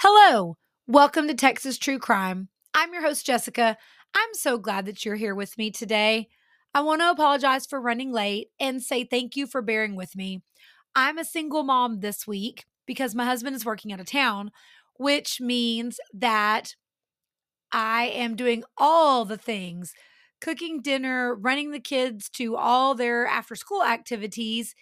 Hello, welcome to Texas True Crime. I'm your host, Jessica. I'm so glad that you're here with me today. I want to apologize for running late and say thank you for bearing with me. I'm a single mom this week because my husband is working out of town, which means that I am doing all the things cooking dinner, running the kids to all their after school activities,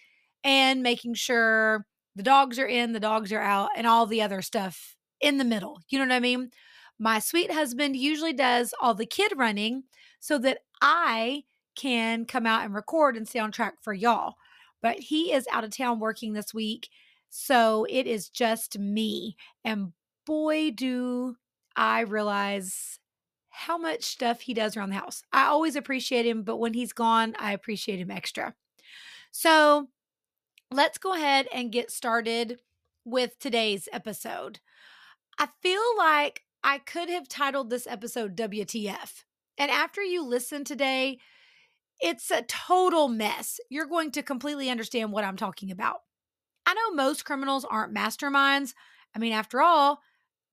and making sure the dogs are in, the dogs are out, and all the other stuff in the middle. You know what I mean? My sweet husband usually does all the kid running so that I can come out and record and stay on track for y'all. But he is out of town working this week. So it is just me. And boy, do I realize how much stuff he does around the house. I always appreciate him, but when he's gone, I appreciate him extra. So let's go ahead and get started with today's episode. I feel like I could have titled this episode WTF. And after you listen today, it's a total mess. You're going to completely understand what I'm talking about. I know most criminals aren't masterminds. I mean, after all,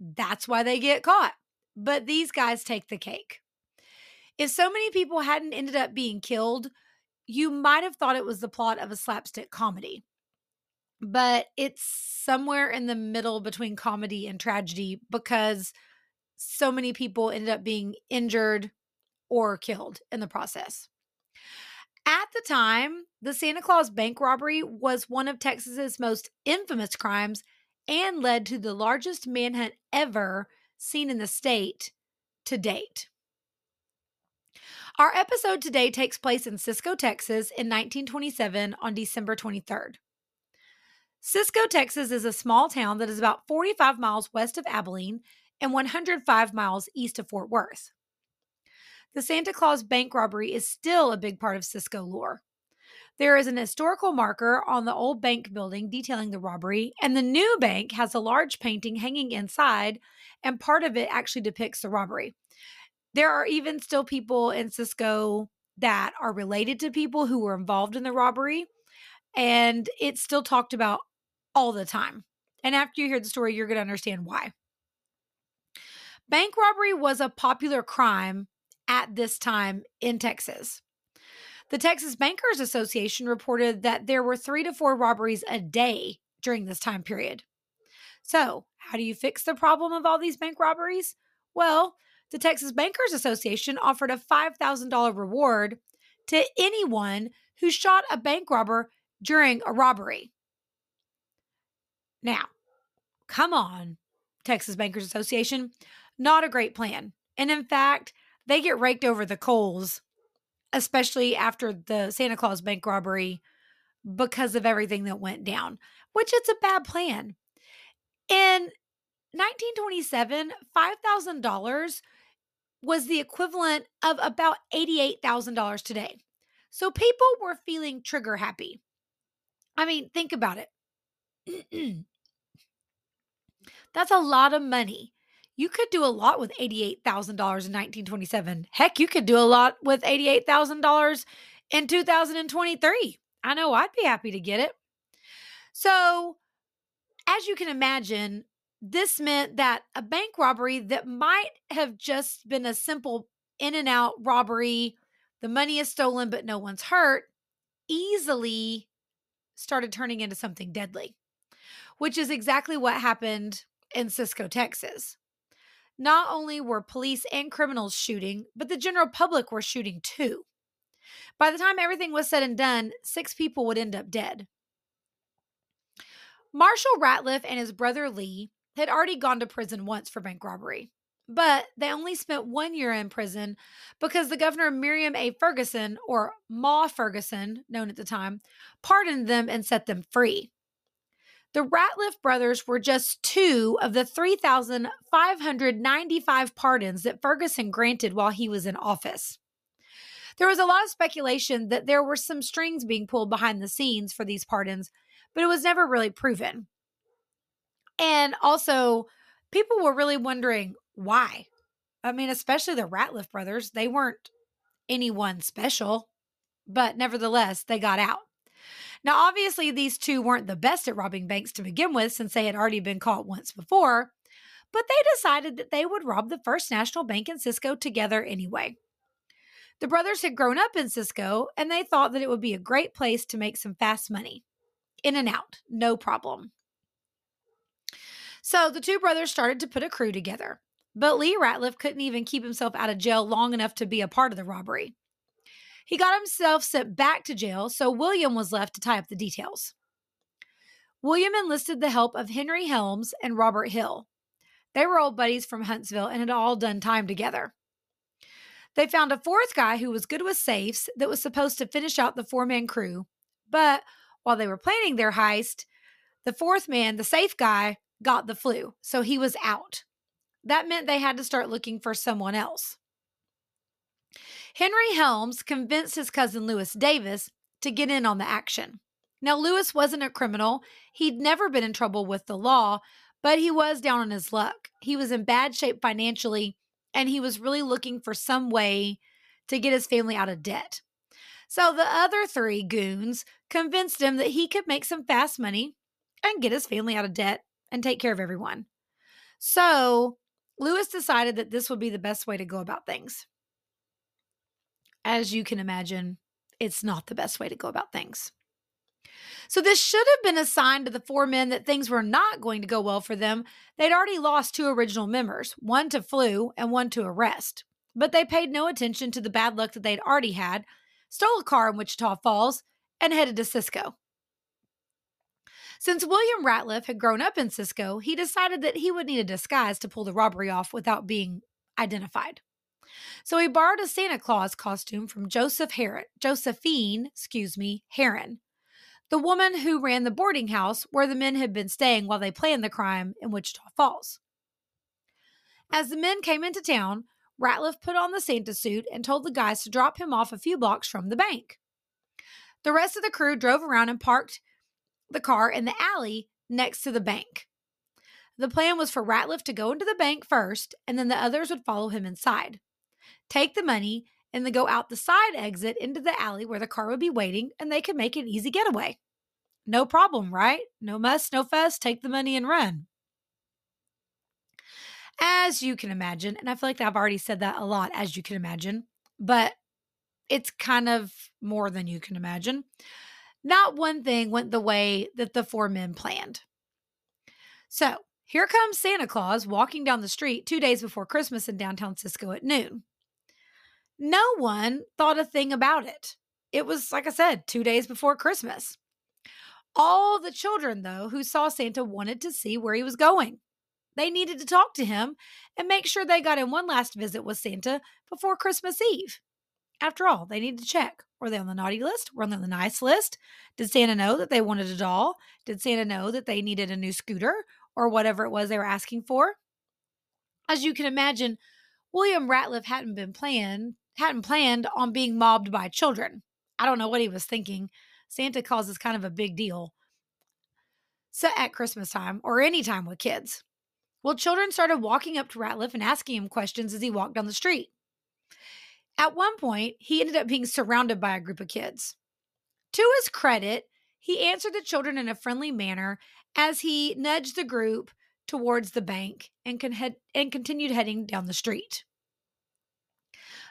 that's why they get caught. But these guys take the cake. If so many people hadn't ended up being killed, you might have thought it was the plot of a slapstick comedy but it's somewhere in the middle between comedy and tragedy because so many people ended up being injured or killed in the process. At the time, the Santa Claus bank robbery was one of Texas's most infamous crimes and led to the largest manhunt ever seen in the state to date. Our episode today takes place in Cisco, Texas in 1927 on December 23rd. Cisco, Texas is a small town that is about 45 miles west of Abilene and 105 miles east of Fort Worth. The Santa Claus bank robbery is still a big part of Cisco lore. There is an historical marker on the old bank building detailing the robbery, and the new bank has a large painting hanging inside, and part of it actually depicts the robbery. There are even still people in Cisco that are related to people who were involved in the robbery, and it's still talked about all the time. And after you hear the story, you're going to understand why. Bank robbery was a popular crime at this time in Texas. The Texas Bankers Association reported that there were three to four robberies a day during this time period. So, how do you fix the problem of all these bank robberies? Well, the Texas Bankers Association offered a $5,000 reward to anyone who shot a bank robber during a robbery. Now, come on, Texas Bankers Association. Not a great plan. And in fact, they get raked over the coals, especially after the Santa Claus bank robbery, because of everything that went down, which it's a bad plan. In 1927, $5,000 was the equivalent of about $88,000 today. So people were feeling trigger happy. I mean, think about it. That's a lot of money. You could do a lot with $88,000 in 1927. Heck, you could do a lot with $88,000 in 2023. I know I'd be happy to get it. So, as you can imagine, this meant that a bank robbery that might have just been a simple in and out robbery, the money is stolen, but no one's hurt, easily started turning into something deadly, which is exactly what happened in Cisco, Texas. Not only were police and criminals shooting, but the general public were shooting too. By the time everything was said and done, six people would end up dead. Marshall Ratliff and his brother Lee had already gone to prison once for bank robbery, but they only spent one year in prison because the governor Miriam A. Ferguson, or Ma Ferguson, known at the time, pardoned them and set them free. The Ratliff brothers were just two of the 3,595 pardons that Ferguson granted while he was in office. There was a lot of speculation that there were some strings being pulled behind the scenes for these pardons, but it was never really proven. And also, people were really wondering why. I mean, especially the Ratliff brothers, they weren't anyone special, but nevertheless, they got out. Now, obviously, these two weren't the best at robbing banks to begin with, since they had already been caught once before. but they decided that they would rob the First National Bank in Cisco together anyway. The brothers had grown up in Cisco and they thought that it would be a great place to make some fast money. In and out, no problem. So the two brothers started to put a crew together. But Lee Ratliff couldn't even keep himself out of jail long enough to be a part of the robbery. He got himself sent back to jail, so William was left to tie up the details. William enlisted the help of Henry Helms and Robert Hill. They were old buddies from Huntsville and had all done time together. They found a fourth guy who was good with safes that was supposed to finish out the four man crew. But while they were planning their heist, the fourth man, the safe guy, got the flu, so he was out. That meant they had to start looking for someone else. Henry Helms convinced his cousin Lewis Davis to get in on the action. Now, Lewis wasn't a criminal. He'd never been in trouble with the law, but he was down on his luck. He was in bad shape financially, and he was really looking for some way to get his family out of debt. So the other three goons convinced him that he could make some fast money and get his family out of debt and take care of everyone. So Lewis decided that this would be the best way to go about things. As you can imagine, it's not the best way to go about things. So, this should have been a sign to the four men that things were not going to go well for them. They'd already lost two original members, one to flu and one to arrest. But they paid no attention to the bad luck that they'd already had, stole a car in Wichita Falls, and headed to Cisco. Since William Ratliff had grown up in Cisco, he decided that he would need a disguise to pull the robbery off without being identified. So he borrowed a Santa Claus costume from Joseph Heron, Josephine, excuse me, Heron, the woman who ran the boarding house where the men had been staying while they planned the crime in Wichita Falls. As the men came into town, Ratliff put on the Santa suit and told the guys to drop him off a few blocks from the bank. The rest of the crew drove around and parked the car in the alley next to the bank. The plan was for Ratliff to go into the bank first, and then the others would follow him inside, take the money, and then go out the side exit into the alley where the car would be waiting, and they could make an easy getaway. No problem, right? No muss, no fuss, take the money and run. As you can imagine, and I feel like I've already said that a lot, as you can imagine, but it's kind of more than you can imagine. Not one thing went the way that the four men planned. So here comes Santa Claus walking down the street two days before Christmas in downtown Cisco at noon. No one thought a thing about it. It was, like I said, two days before Christmas. All the children, though, who saw Santa wanted to see where he was going. They needed to talk to him and make sure they got in one last visit with Santa before Christmas Eve. After all, they needed to check were they on the naughty list? Were they on the nice list? Did Santa know that they wanted a doll? Did Santa know that they needed a new scooter or whatever it was they were asking for? As you can imagine, William Ratliff hadn't been planned hadn't planned on being mobbed by children. I don't know what he was thinking. Santa Claus is kind of a big deal. So at Christmas time or any time with kids. Well, children started walking up to Ratliff and asking him questions as he walked down the street. At one point, he ended up being surrounded by a group of kids. To his credit, he answered the children in a friendly manner as he nudged the group towards the bank and, con- and continued heading down the street.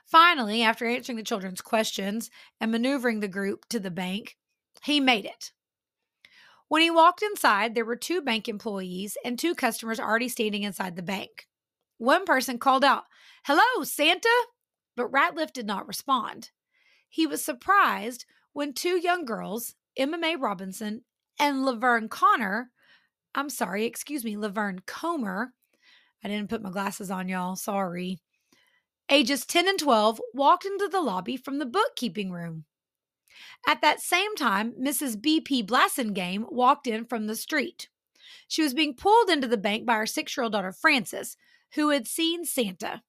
Finally, after answering the children's questions and maneuvering the group to the bank, he made it. When he walked inside, there were two bank employees and two customers already standing inside the bank. One person called out, Hello, Santa! but Ratliff did not respond. He was surprised when two young girls, Emma Mae Robinson and Laverne Connor, I'm sorry, excuse me, Laverne Comer, I didn't put my glasses on, y'all, sorry, ages 10 and 12, walked into the lobby from the bookkeeping room. At that same time, Mrs. B.P. Blassingame walked in from the street. She was being pulled into the bank by her six year old daughter, Frances, who had seen Santa.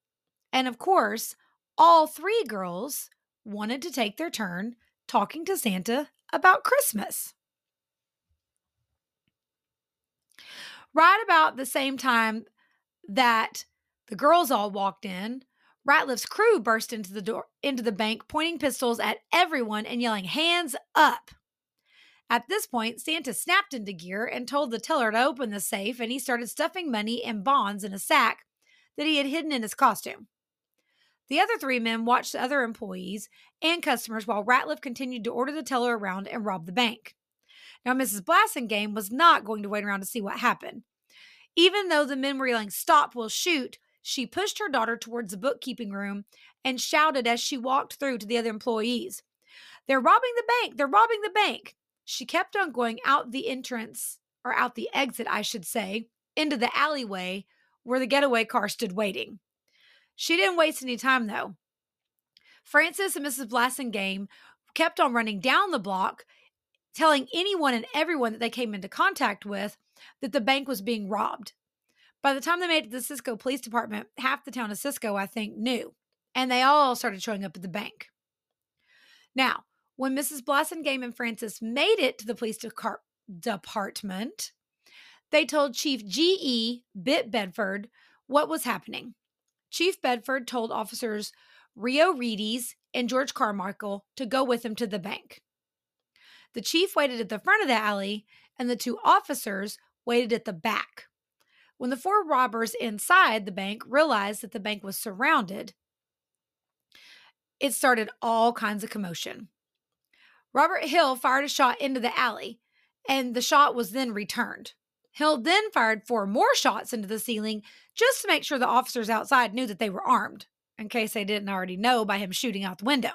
And of course, all three girls wanted to take their turn talking to Santa about Christmas. Right about the same time that the girls all walked in, Ratliff's crew burst into the door into the bank, pointing pistols at everyone and yelling, "Hands up!" At this point, Santa snapped into gear and told the teller to open the safe, and he started stuffing money and bonds in a sack that he had hidden in his costume. The other three men watched the other employees and customers while Ratliff continued to order the teller around and rob the bank. Now, Mrs. Blassingame was not going to wait around to see what happened. Even though the men were yelling, Stop, we'll shoot, she pushed her daughter towards the bookkeeping room and shouted as she walked through to the other employees, They're robbing the bank! They're robbing the bank! She kept on going out the entrance, or out the exit, I should say, into the alleyway where the getaway car stood waiting. She didn't waste any time, though. Frances and Mrs. Blassingame kept on running down the block, telling anyone and everyone that they came into contact with that the bank was being robbed. By the time they made it to the Cisco Police Department, half the town of Cisco, I think, knew, and they all started showing up at the bank. Now, when Mrs. Blassingame and Francis made it to the police de- department, they told Chief G.E. Bit Bedford what was happening. Chief Bedford told officers Rio Reedes and George Carmichael to go with him to the bank. The chief waited at the front of the alley, and the two officers waited at the back. When the four robbers inside the bank realized that the bank was surrounded, it started all kinds of commotion. Robert Hill fired a shot into the alley, and the shot was then returned. Hill then fired four more shots into the ceiling just to make sure the officers outside knew that they were armed, in case they didn't already know by him shooting out the window.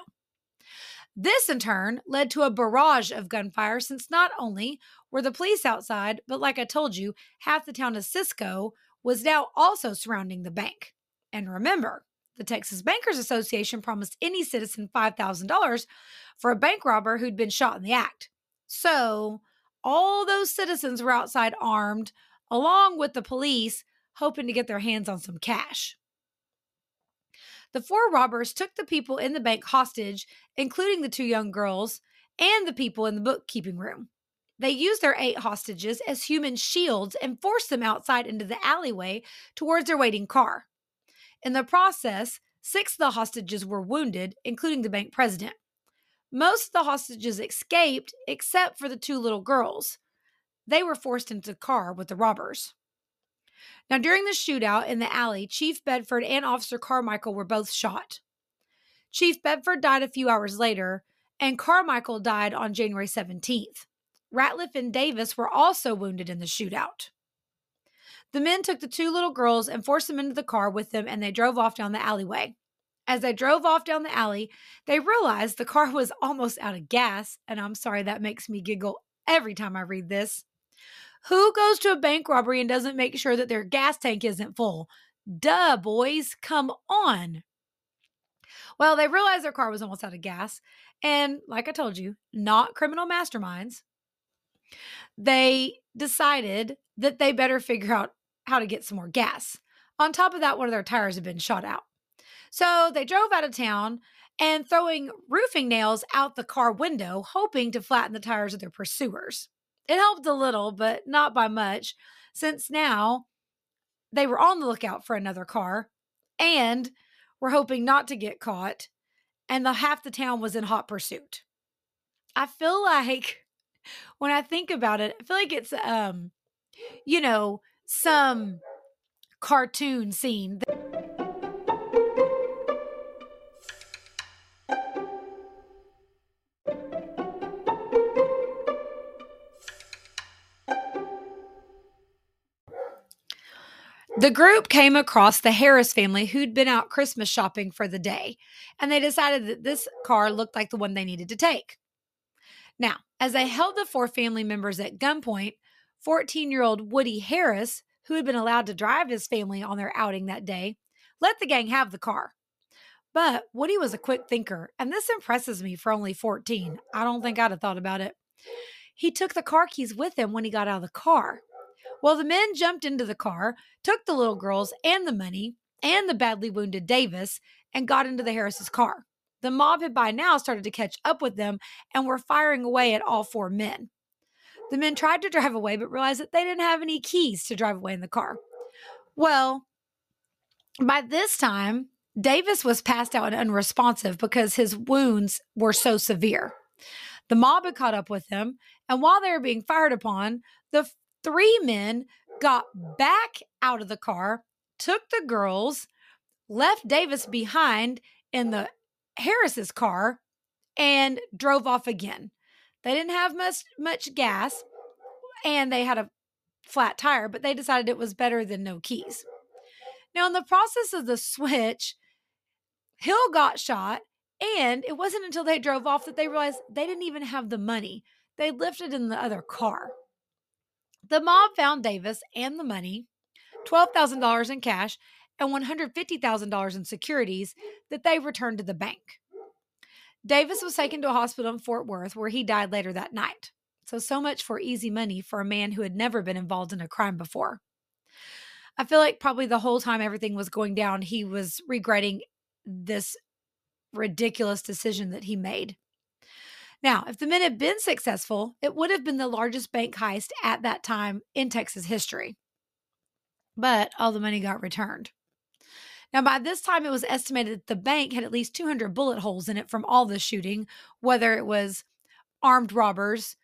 This, in turn, led to a barrage of gunfire since not only were the police outside, but like I told you, half the town of Cisco was now also surrounding the bank. And remember, the Texas Bankers Association promised any citizen $5,000 for a bank robber who'd been shot in the act. So, all those citizens were outside armed, along with the police, hoping to get their hands on some cash. The four robbers took the people in the bank hostage, including the two young girls and the people in the bookkeeping room. They used their eight hostages as human shields and forced them outside into the alleyway towards their waiting car. In the process, six of the hostages were wounded, including the bank president. Most of the hostages escaped except for the two little girls. They were forced into the car with the robbers. Now, during the shootout in the alley, Chief Bedford and Officer Carmichael were both shot. Chief Bedford died a few hours later, and Carmichael died on January 17th. Ratliff and Davis were also wounded in the shootout. The men took the two little girls and forced them into the car with them, and they drove off down the alleyway. As they drove off down the alley, they realized the car was almost out of gas. And I'm sorry, that makes me giggle every time I read this. Who goes to a bank robbery and doesn't make sure that their gas tank isn't full? Duh, boys, come on. Well, they realized their car was almost out of gas. And like I told you, not criminal masterminds. They decided that they better figure out how to get some more gas. On top of that, one of their tires had been shot out. So they drove out of town and throwing roofing nails out the car window, hoping to flatten the tires of their pursuers. It helped a little, but not by much, since now they were on the lookout for another car and were hoping not to get caught, and the half the town was in hot pursuit. I feel like when I think about it, I feel like it's um, you know, some cartoon scene. The group came across the Harris family who'd been out Christmas shopping for the day, and they decided that this car looked like the one they needed to take. Now, as they held the four family members at gunpoint, 14 year old Woody Harris, who had been allowed to drive his family on their outing that day, let the gang have the car. But Woody was a quick thinker, and this impresses me for only 14. I don't think I'd have thought about it. He took the car keys with him when he got out of the car. Well, the men jumped into the car, took the little girls and the money and the badly wounded Davis, and got into the Harris's car. The mob had by now started to catch up with them and were firing away at all four men. The men tried to drive away, but realized that they didn't have any keys to drive away in the car. Well, by this time, Davis was passed out and unresponsive because his wounds were so severe. The mob had caught up with them, and while they were being fired upon, the three men got back out of the car, took the girls, left Davis behind in the Harris's car, and drove off again. They didn't have much much gas, and they had a flat tire, but they decided it was better than no keys. Now, in the process of the switch, Hill got shot, and it wasn't until they drove off that they realized they didn't even have the money. They lifted in the other car. The mob found Davis and the money, $12,000 in cash and $150,000 in securities that they returned to the bank. Davis was taken to a hospital in Fort Worth where he died later that night. So, so much for easy money for a man who had never been involved in a crime before. I feel like probably the whole time everything was going down, he was regretting this ridiculous decision that he made. Now, if the men had been successful, it would have been the largest bank heist at that time in Texas history. But all the money got returned. Now, by this time, it was estimated that the bank had at least 200 bullet holes in it from all the shooting, whether it was armed robbers,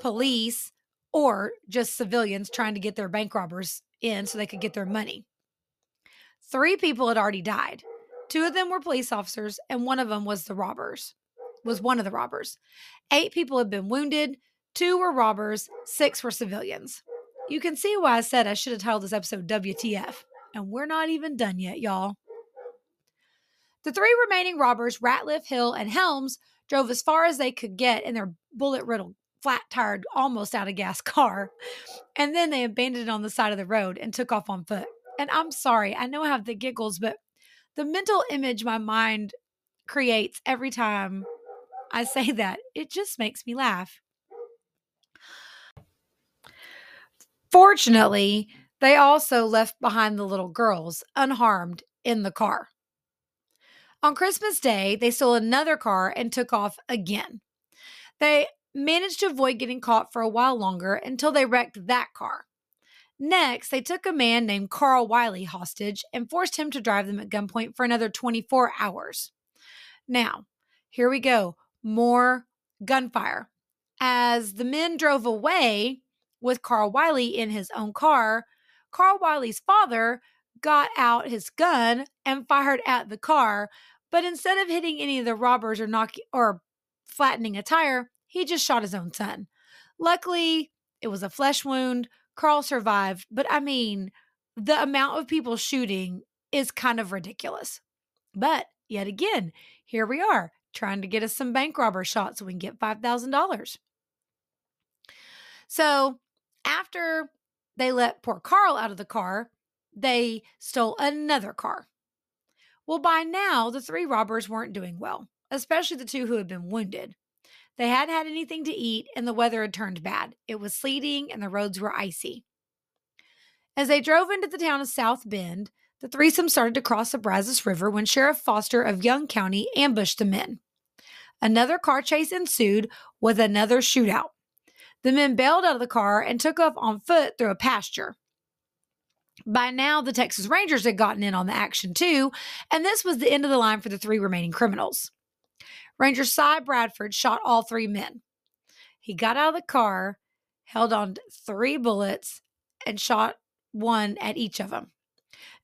police, or just civilians trying to get their bank robbers in so they could get their money. Three people had already died. Two of them were police officers, and one of them was the robbers. Was one of the robbers. Eight people had been wounded. Two were robbers. Six were civilians. You can see why I said I should have titled this episode WTF. And we're not even done yet, y'all. The three remaining robbers, Ratliff, Hill, and Helms, drove as far as they could get in their bullet riddled flat tired, almost out of gas car. And then they abandoned it on the side of the road and took off on foot. And I'm sorry, I know I have the giggles, but the mental image my mind creates every time I say that, it just makes me laugh. Fortunately, they also left behind the little girls unharmed in the car. On Christmas Day, they stole another car and took off again. They managed to avoid getting caught for a while longer until they wrecked that car. Next, they took a man named Carl Wiley hostage and forced him to drive them at gunpoint for another 24 hours. Now, here we go more gunfire. As the men drove away with Carl Wiley in his own car, Carl Wiley's father got out his gun and fired at the car, but instead of hitting any of the robbers or knocking or flattening a tire, he just shot his own son. Luckily, it was a flesh wound. Carl survived, but I mean, the amount of people shooting is kind of ridiculous. But yet again, here we are trying to get us some bank robber shots so we can get $5,000. So after they let poor Carl out of the car, they stole another car. Well, by now, the three robbers weren't doing well, especially the two who had been wounded. They hadn't had anything to eat, and the weather had turned bad. It was sleeting, and the roads were icy. As they drove into the town of South Bend, the threesome started to cross the Brazos River when Sheriff Foster of Young County ambushed the men. Another car chase ensued with another shootout. The men bailed out of the car and took off on foot through a pasture. By now, the Texas Rangers had gotten in on the action too, and this was the end of the line for the three remaining criminals. Ranger Cy Bradford shot all three men. He got out of the car, held on three bullets, and shot one at each of them.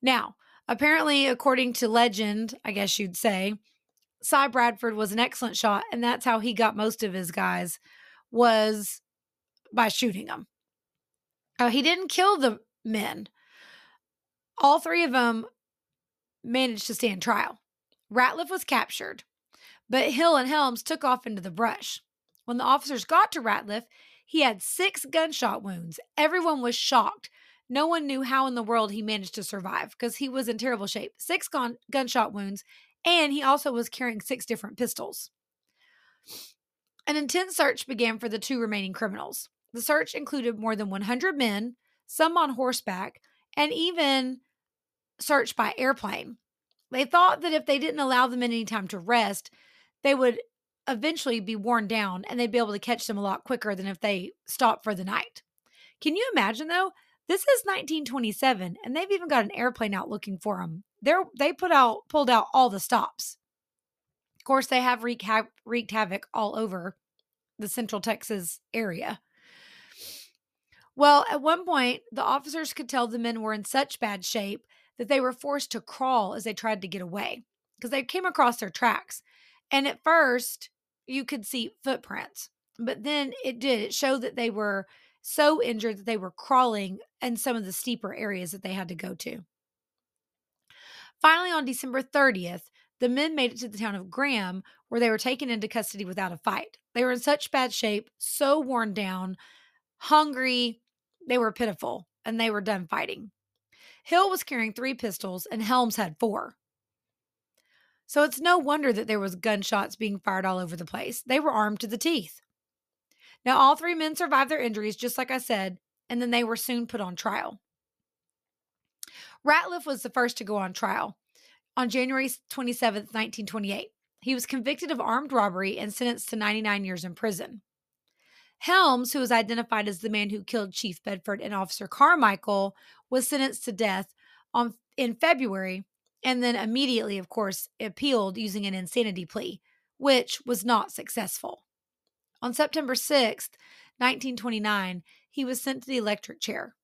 Now, apparently, according to legend, I guess you'd say, Cy Bradford was an excellent shot, and that's how he got most of his guys was by shooting them. Uh, he didn't kill the men. All three of them managed to stand trial. Ratliff was captured. But Hill and Helms took off into the brush. When the officers got to Ratliff, he had six gunshot wounds. Everyone was shocked. No one knew how in the world he managed to survive because he was in terrible shape. Six gun- gunshot wounds, and he also was carrying six different pistols. An intense search began for the two remaining criminals. The search included more than 100 men, some on horseback, and even search by airplane. They thought that if they didn't allow them any time to rest, they would eventually be worn down and they'd be able to catch them a lot quicker than if they stopped for the night. Can you imagine though? This is 1927 and they've even got an airplane out looking for them. They're they put out pulled out all the stops. Of course, they have wreaked, ha- wreaked havoc all over the central Texas area. Well, at one point, the officers could tell the men were in such bad shape that they were forced to crawl as they tried to get away because they came across their tracks. And at first, you could see footprints, but then it did. It showed that they were so injured that they were crawling in some of the steeper areas that they had to go to. Finally, on December 30th, the men made it to the town of Graham, where they were taken into custody without a fight. They were in such bad shape, so worn down, hungry, they were pitiful, and they were done fighting. Hill was carrying three pistols, and Helms had four. So it's no wonder that there was gunshots being fired all over the place. They were armed to the teeth. Now, all three men survived their injuries, just like I said, and then they were soon put on trial. Ratliff was the first to go on trial on January 27, 1928. He was convicted of armed robbery and sentenced to 99 years in prison. Helms, who was identified as the man who killed Chief Bedford and Officer Carmichael, was sentenced to death on in February and then immediately, of course, appealed using an insanity plea, which was not successful. On September 6th, 1929, he was sent to the electric chair.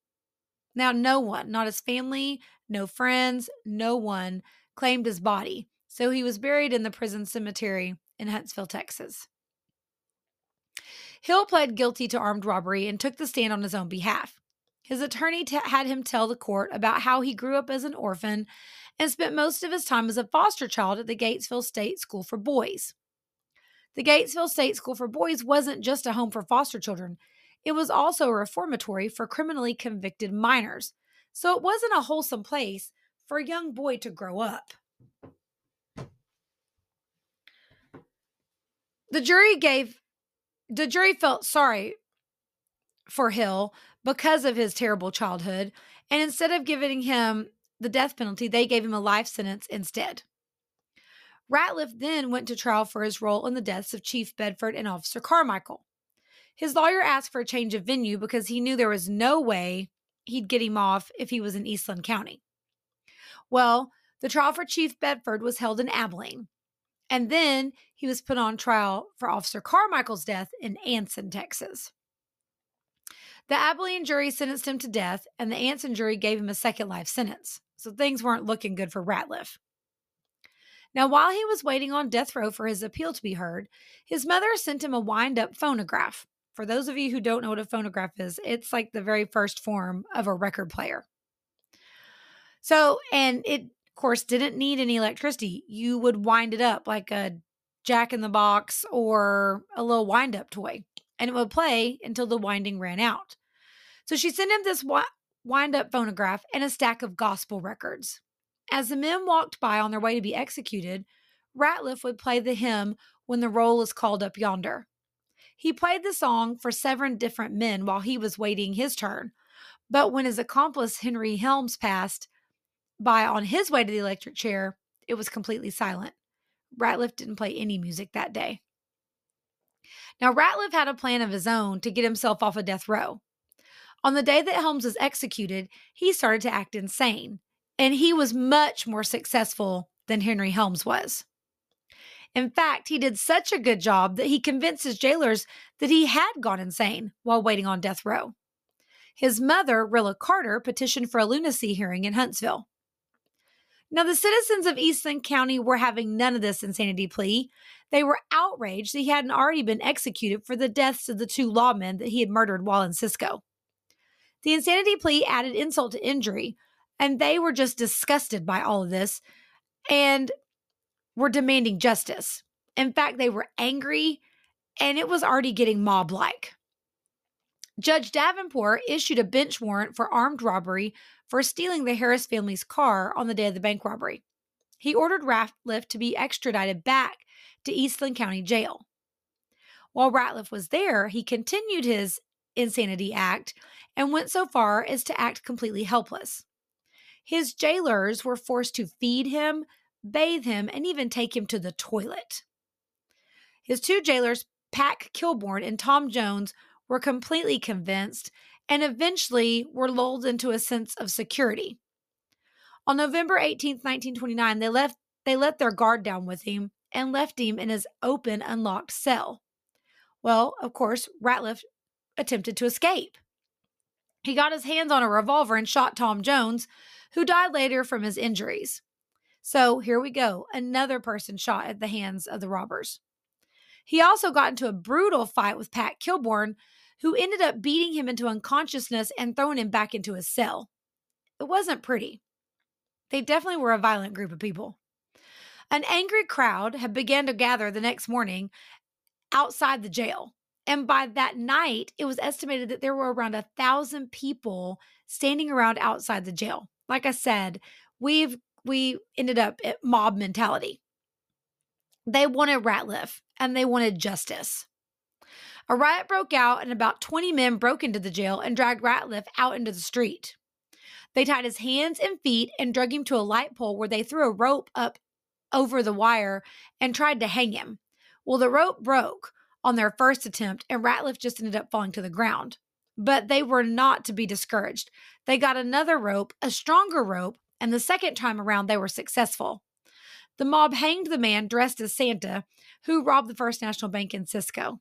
Now, no one, not his family, no friends, no one claimed his body, so he was buried in the prison cemetery in Huntsville, Texas. Hill pled guilty to armed robbery and took the stand on his own behalf. His attorney t- had him tell the court about how he grew up as an orphan and spent most of his time as a foster child at the Gatesville State School for Boys. The Gatesville State School for Boys wasn't just a home for foster children, it was also a reformatory for criminally convicted minors. So it wasn't a wholesome place for a young boy to grow up. The jury gave the jury felt sorry for Hill because of his terrible childhood, and instead of giving him the death penalty, they gave him a life sentence instead. Ratliff then went to trial for his role in the deaths of Chief Bedford and Officer Carmichael. His lawyer asked for a change of venue because he knew there was no way he'd get him off if he was in Eastland County. Well, the trial for Chief Bedford was held in Abilene, and then he was put on trial for Officer Carmichael's death in Anson, Texas. The Abilene jury sentenced him to death, and the Anson jury gave him a second life sentence. So things weren't looking good for Ratliff. Now, while he was waiting on death row for his appeal to be heard, his mother sent him a wind up phonograph. For those of you who don't know what a phonograph is, it's like the very first form of a record player. So, and it, of course, didn't need any electricity. You would wind it up like a jack in the box or a little wind up toy, and it would play until the winding ran out. So she sent him this wind up phonograph and a stack of gospel records. As the men walked by on their way to be executed, Ratliff would play the hymn When the Roll is Called Up Yonder. He played the song for seven different men while he was waiting his turn. But when his accomplice Henry Helms passed by on his way to the electric chair, it was completely silent. Ratliff didn't play any music that day. Now, Ratliff had a plan of his own to get himself off of death row. On the day that Helms was executed, he started to act insane, and he was much more successful than Henry Helms was. In fact, he did such a good job that he convinced his jailers that he had gone insane while waiting on death row. His mother, Rilla Carter, petitioned for a lunacy hearing in Huntsville. Now, the citizens of Eastland County were having none of this insanity plea. They were outraged that he hadn't already been executed for the deaths of the two lawmen that he had murdered while in Cisco. The insanity plea added insult to injury, and they were just disgusted by all of this and were demanding justice. In fact, they were angry and it was already getting mob like. Judge Davenport issued a bench warrant for armed robbery for stealing the Harris family's car on the day of the bank robbery. He ordered Ratliff to be extradited back to Eastland County Jail. While Ratliff was there, he continued his insanity act and went so far as to act completely helpless. His jailers were forced to feed him, bathe him, and even take him to the toilet. His two jailers, Pack Kilborn and Tom Jones, were completely convinced and eventually were lulled into a sense of security. On November 18, 1929, they left they let their guard down with him and left him in his open unlocked cell. Well, of course, Ratliff attempted to escape. He got his hands on a revolver and shot Tom Jones, who died later from his injuries. So here we go another person shot at the hands of the robbers. He also got into a brutal fight with Pat Kilborn, who ended up beating him into unconsciousness and throwing him back into his cell. It wasn't pretty. They definitely were a violent group of people. An angry crowd had begun to gather the next morning outside the jail. And by that night, it was estimated that there were around a thousand people standing around outside the jail. Like I said, we've we ended up at mob mentality. They wanted Ratliff and they wanted justice. A riot broke out, and about 20 men broke into the jail and dragged Ratliff out into the street. They tied his hands and feet and drug him to a light pole where they threw a rope up over the wire and tried to hang him. Well, the rope broke on their first attempt, and Ratliff just ended up falling to the ground. But they were not to be discouraged. They got another rope, a stronger rope, and the second time around they were successful. The mob hanged the man dressed as Santa who robbed the First National Bank in Cisco.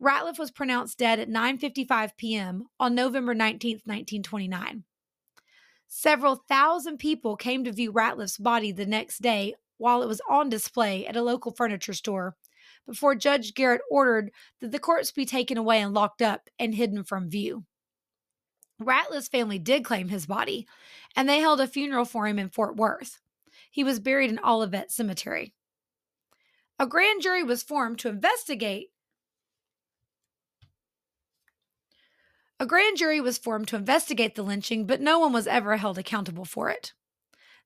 Ratliff was pronounced dead at 9:55 p.m. on November 19, 1929. Several thousand people came to view Ratliff's body the next day while it was on display at a local furniture store before Judge Garrett ordered that the corpse be taken away and locked up and hidden from view. Ratliff's family did claim his body, and they held a funeral for him in Fort Worth. He was buried in Olivet Cemetery. A grand jury was formed to investigate. A grand jury was formed to investigate the lynching, but no one was ever held accountable for it.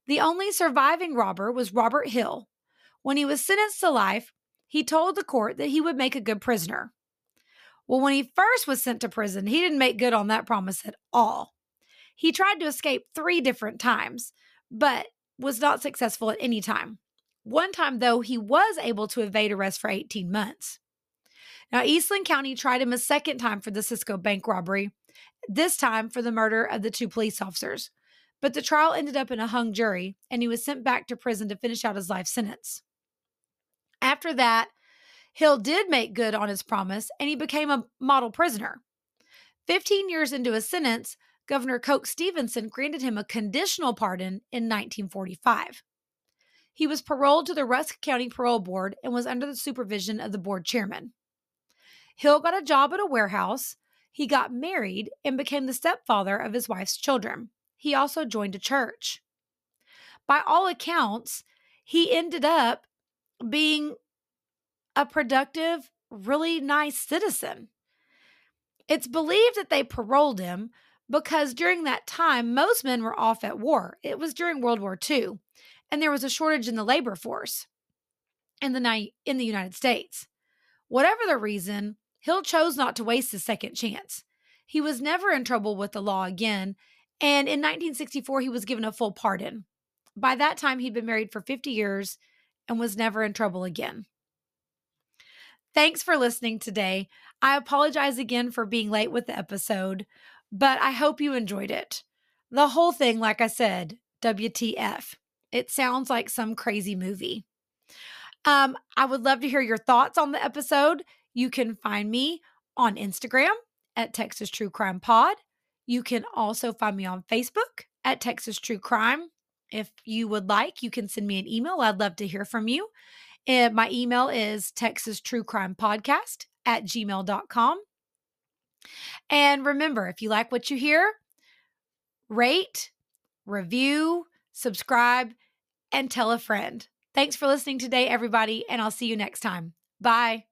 The only surviving robber was Robert Hill. When he was sentenced to life, he told the court that he would make a good prisoner. Well, when he first was sent to prison, he didn't make good on that promise at all. He tried to escape three different times, but was not successful at any time. One time, though, he was able to evade arrest for 18 months. Now, Eastland County tried him a second time for the Cisco bank robbery, this time for the murder of the two police officers. But the trial ended up in a hung jury, and he was sent back to prison to finish out his life sentence. After that, Hill did make good on his promise, and he became a model prisoner. 15 years into his sentence, Governor Coke Stevenson granted him a conditional pardon in 1945. He was paroled to the Rusk County Parole Board and was under the supervision of the board chairman. Hill got a job at a warehouse. He got married and became the stepfather of his wife's children. He also joined a church. By all accounts, he ended up being a productive, really nice citizen. It's believed that they paroled him because during that time, most men were off at war. It was during World War II and there was a shortage in the labor force in the night in the United States. Whatever the reason, Hill chose not to waste his second chance. He was never in trouble with the law again, and in 1964 he was given a full pardon. By that time he'd been married for 50 years and was never in trouble again. Thanks for listening today. I apologize again for being late with the episode, but I hope you enjoyed it. The whole thing, like I said, WTF. It sounds like some crazy movie. Um, I would love to hear your thoughts on the episode. You can find me on Instagram at Texas True Crime Pod. You can also find me on Facebook at Texas True Crime. If you would like, you can send me an email. I'd love to hear from you. And my email is Texas True Crime Podcast at gmail.com. And remember, if you like what you hear, rate, review, subscribe, and tell a friend. Thanks for listening today, everybody, and I'll see you next time. Bye.